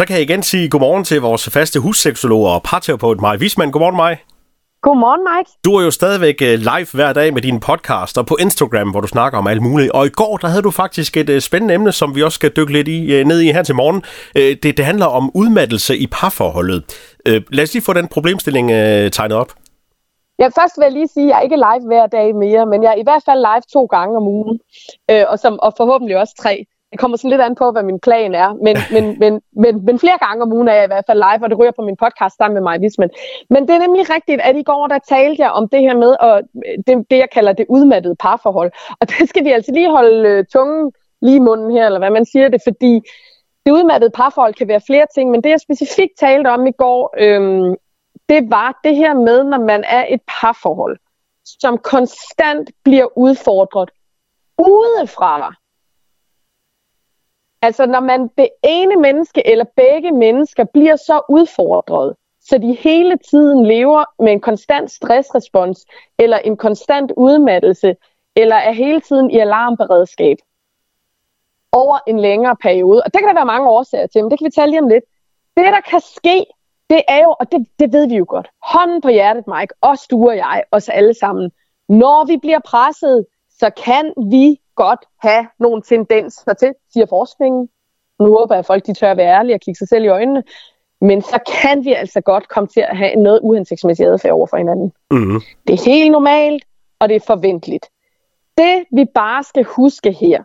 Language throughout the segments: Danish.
Så kan jeg igen sige godmorgen til vores faste husseksolog og parterapeut Maj Wisman. Godmorgen, Maj. Godmorgen, Mike. Du er jo stadigvæk øh, live hver dag med din podcast og på Instagram, hvor du snakker om alt muligt. Og i går, der havde du faktisk et øh, spændende emne, som vi også skal dykke lidt i, øh, ned i her til morgen. Det, det handler om udmattelse i parforholdet. Lad os lige få den problemstilling tegnet op. Ja, først vil jeg lige sige, at jeg er ikke live hver dag mere, men jeg er i hvert fald live to gange om ugen, og, som, og forhåbentlig også tre det kommer sådan lidt an på, hvad min plan er, men, men, men, men, men flere gange om ugen er jeg i hvert fald live, og det ryger på min podcast sammen med mig, Vismen. Men det er nemlig rigtigt, at i går der talte jeg om det her med og det, det, jeg kalder det udmattede parforhold. Og det skal vi altså lige holde øh, tungen lige i munden her, eller hvad man siger det, fordi det udmattede parforhold kan være flere ting, men det jeg specifikt talte om i går, øhm, det var det her med, når man er et parforhold, som konstant bliver udfordret udefra Altså når man det ene menneske eller begge mennesker bliver så udfordret, så de hele tiden lever med en konstant stressrespons, eller en konstant udmattelse, eller er hele tiden i alarmberedskab over en længere periode. Og det kan der være mange årsager til, men det kan vi tale lige om lidt. Det, der kan ske, det er jo, og det, det ved vi jo godt, hånden på hjertet, Mike, os du og jeg, os alle sammen, når vi bliver presset, så kan vi godt have nogle tendenser til, siger forskningen. Nu håber jeg, at folk de tør at være ærlige og kigge sig selv i øjnene. Men så kan vi altså godt komme til at have noget uhensigtsmæssig adfærd over for hinanden. Mm-hmm. Det er helt normalt, og det er forventeligt. Det vi bare skal huske her,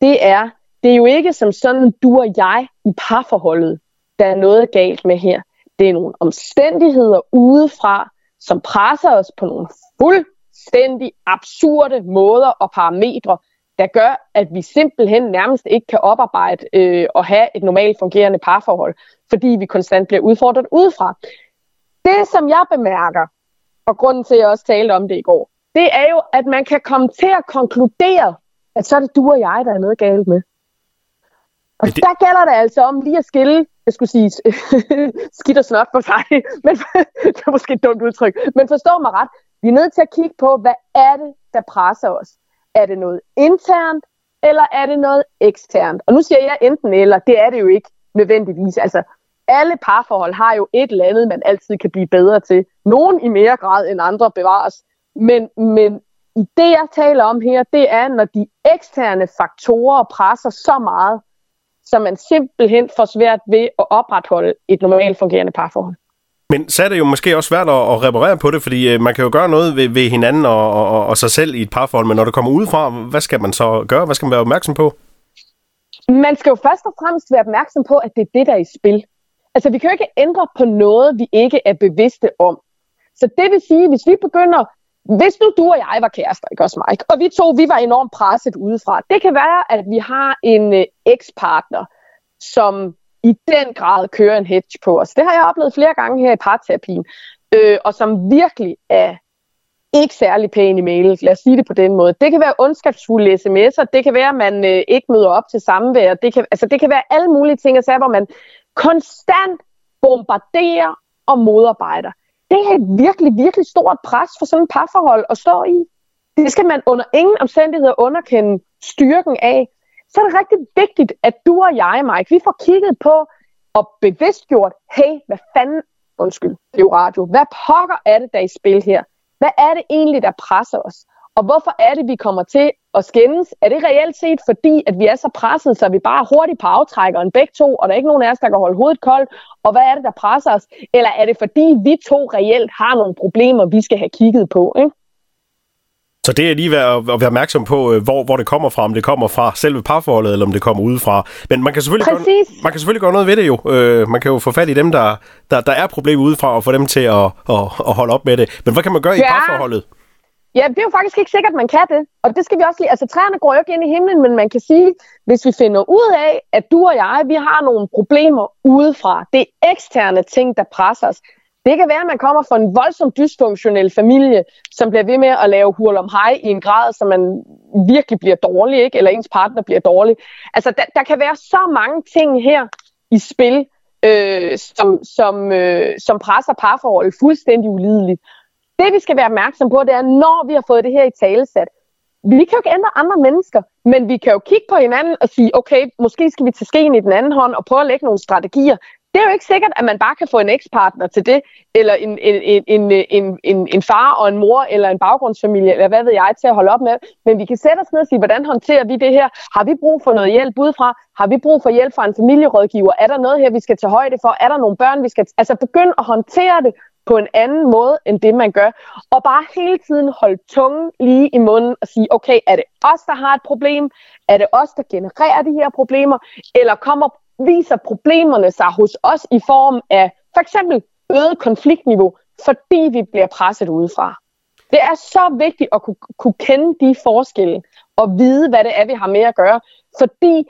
det er, det er jo ikke som sådan du og jeg i parforholdet, der er noget galt med her. Det er nogle omstændigheder udefra, som presser os på nogle fuldstændig absurde måder og parametre, der gør, at vi simpelthen nærmest ikke kan oparbejde øh, og have et normalt fungerende parforhold, fordi vi konstant bliver udfordret udefra. Det, som jeg bemærker, og grunden til, at jeg også talte om det i går, det er jo, at man kan komme til at konkludere, at så er det du og jeg, der er noget galt med. Og det... der gælder det altså om lige at skille, jeg skulle sige skidt og snot for sig, men det er måske et dumt udtryk, men forstå mig ret, vi er nødt til at kigge på, hvad er det, der presser os? Er det noget internt, eller er det noget eksternt? Og nu siger jeg enten eller, det er det jo ikke nødvendigvis. Altså, alle parforhold har jo et eller andet, man altid kan blive bedre til. Nogen i mere grad end andre bevares. Men, men i det, jeg taler om her, det er, når de eksterne faktorer presser så meget, så man simpelthen får svært ved at opretholde et normalt fungerende parforhold. Men så er det jo måske også svært at, at reparere på det, fordi øh, man kan jo gøre noget ved, ved hinanden og, og, og sig selv i et parforhold, men når det kommer udefra, hvad skal man så gøre? Hvad skal man være opmærksom på? Man skal jo først og fremmest være opmærksom på, at det er det, der er i spil. Altså, vi kan jo ikke ændre på noget, vi ikke er bevidste om. Så det vil sige, hvis vi begynder hvis nu du og jeg var kærester, ikke også Mike, og vi to, vi var enormt presset udefra. Det kan være, at vi har en øh, ekspartner, som i den grad kører en hedge på os. Det har jeg oplevet flere gange her i parterapien, øh, og som virkelig er ikke særlig pæn i mail. Lad os sige det på den måde. Det kan være ondskabsfulde sms'er, det kan være, at man øh, ikke møder op til samvær, det kan, altså, det kan være alle mulige ting, så hvor man konstant bombarderer og modarbejder. Det er et virkelig, virkelig stort pres for sådan et parforhold at stå i. Det skal man under ingen omstændigheder underkende styrken af så er det rigtig vigtigt, at du og jeg, Mike, vi får kigget på og bevidstgjort, hey, hvad fanden, undskyld, det er jo radio, hvad pokker er det, der er i spil her? Hvad er det egentlig, der presser os? Og hvorfor er det, vi kommer til at skændes? Er det reelt set fordi, at vi er så presset, så vi bare er hurtigt på aftrækkeren begge to, og der er ikke nogen af os, der kan holde hovedet koldt? Og hvad er det, der presser os? Eller er det fordi, vi to reelt har nogle problemer, vi skal have kigget på? Ikke? Så det er lige værd at være opmærksom på, øh, hvor, hvor det kommer fra, om det kommer fra selve parforholdet, eller om det kommer udefra. Men man kan selvfølgelig, gøre, man kan selvfølgelig gøre noget ved det jo. Øh, man kan jo få fat i dem, der, der, der er problemer udefra, og få dem til at, at, at holde op med det. Men hvad kan man gøre ja. i parforholdet? Ja, det er jo faktisk ikke sikkert, at man kan det. Og det skal vi også lige... Altså, træerne går jo ikke ind i himlen, men man kan sige, hvis vi finder ud af, at du og jeg, vi har nogle problemer udefra, det er eksterne ting, der presser os, det kan være, at man kommer fra en voldsomt dysfunktionel familie, som bliver ved med at lave hurl om hej i en grad, så man virkelig bliver dårlig, ikke? eller ens partner bliver dårlig. Altså, der, der kan være så mange ting her i spil, øh, som, som, øh, som presser parforholdet fuldstændig ulideligt. Det, vi skal være opmærksom på, det er, når vi har fået det her i talesat, vi kan jo ikke ændre andre mennesker, men vi kan jo kigge på hinanden og sige, okay, måske skal vi tage skeen i den anden hånd og prøve at lægge nogle strategier. Det er jo ikke sikkert, at man bare kan få en ekspartner til det, eller en, en, en, en, en, en far og en mor, eller en baggrundsfamilie, eller hvad ved jeg, til at holde op med. Men vi kan sætte os ned og sige, hvordan håndterer vi det her? Har vi brug for noget hjælp udefra? Har vi brug for hjælp fra en familierådgiver? Er der noget her, vi skal tage højde for? Er der nogle børn, vi skal... Altså begynde at håndtere det på en anden måde, end det man gør. Og bare hele tiden holde tungen lige i munden og sige, okay, er det os, der har et problem? Er det os, der genererer de her problemer? Eller kommer, viser problemerne sig hos os i form af for eksempel øget konfliktniveau, fordi vi bliver presset udefra? Det er så vigtigt at kunne, kunne kende de forskelle og vide, hvad det er, vi har med at gøre. Fordi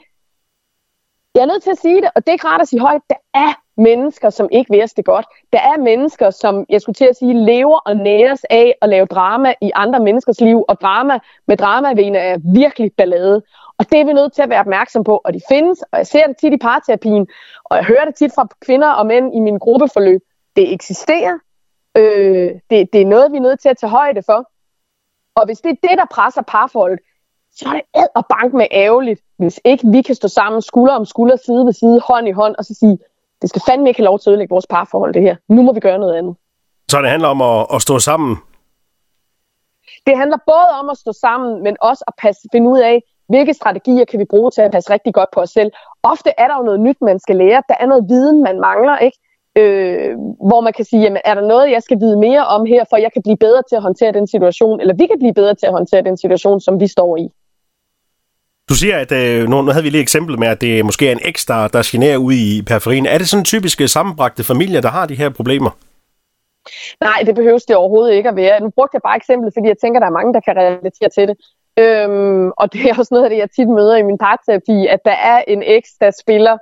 jeg er nødt til at sige det, og det er ikke rart at sige højt, der er mennesker, som ikke vidste det godt. Der er mennesker, som jeg skulle til at sige, lever og næres af at lave drama i andre menneskers liv, og drama med dramavene er virkelig ballade. Og det er vi nødt til at være opmærksom på, og de findes, og jeg ser det tit i parterapien, og jeg hører det tit fra kvinder og mænd i min gruppeforløb. Det eksisterer. Øh, det, det er noget, vi er nødt til at tage højde for. Og hvis det er det, der presser parforholdet, så er det ad og bank med ærgerligt, hvis ikke vi kan stå sammen skulder om skulder, side ved side, hånd i hånd, og så sige, det skal fandme ikke have lov til at ødelægge vores parforhold, det her. Nu må vi gøre noget andet. Så det handler om at, at stå sammen? Det handler både om at stå sammen, men også at passe, finde ud af, hvilke strategier kan vi bruge til at passe rigtig godt på os selv. Ofte er der jo noget nyt, man skal lære. Der er noget viden, man mangler, ikke? Øh, hvor man kan sige, jamen, er der noget, jeg skal vide mere om her, for jeg kan blive bedre til at håndtere den situation, eller vi kan blive bedre til at håndtere den situation, som vi står i. Du siger, at øh, nu, nu havde vi lige eksempel med, at det måske er en ekstra, der generer ude i periferien. Er det sådan typiske øh, sammenbragte familier, der har de her problemer? Nej, det behøves det overhovedet ikke at være. Nu brugte jeg bare eksemplet, fordi jeg tænker, at der er mange, der kan relatere til det. Øhm, og det er også noget af det, jeg tit møder i min parterapi, at der er en eks, der spiller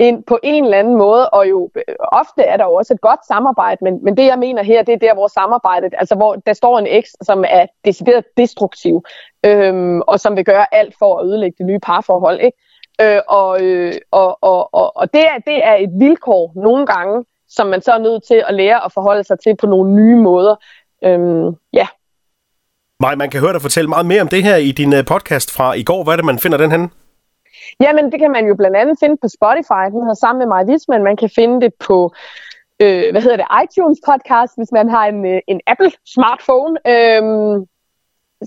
ind på en eller anden måde, og jo øh, ofte er der jo også et godt samarbejde, men, men det jeg mener her, det er der, hvor samarbejdet, altså hvor der står en eks, som er decideret destruktiv, øhm, og som vil gøre alt for at ødelægge det nye parforhold, ikke? Øh, og, øh, og, og, og, og det, er, det er et vilkår nogle gange, som man så er nødt til at lære at forholde sig til på nogle nye måder. Øhm, ja. Maj, man kan høre dig fortælle meget mere om det her i din øh, podcast fra i går. Hvad er det, man finder den henne? Jamen, det kan man jo blandt andet finde på Spotify. Den hedder sammen med mig Wisman. Man kan finde det på øh, hvad hedder det, iTunes podcast, hvis man har en, øh, en Apple smartphone. Øhm,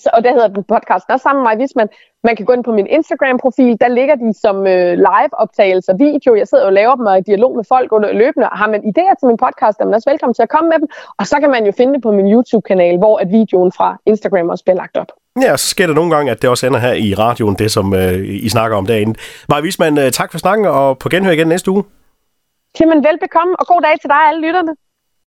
så, og der hedder den podcast der sammen med mig, hvis man, man kan gå ind på min Instagram-profil, der ligger de som øh, live-optagelser, video. Jeg sidder og laver dem og i dialog med folk under løbende. Har man idéer til min podcast, er man også velkommen til at komme med dem. Og så kan man jo finde det på min YouTube-kanal, hvor at videoen fra Instagram også bliver lagt op. Ja, så sker det nogle gange, at det også ender her i radioen, det som øh, I snakker om derinde. Maja Wiesmann, øh, tak for snakken, og på genhør igen næste uge. Jamen velbekomme, og god dag til dig alle lytterne.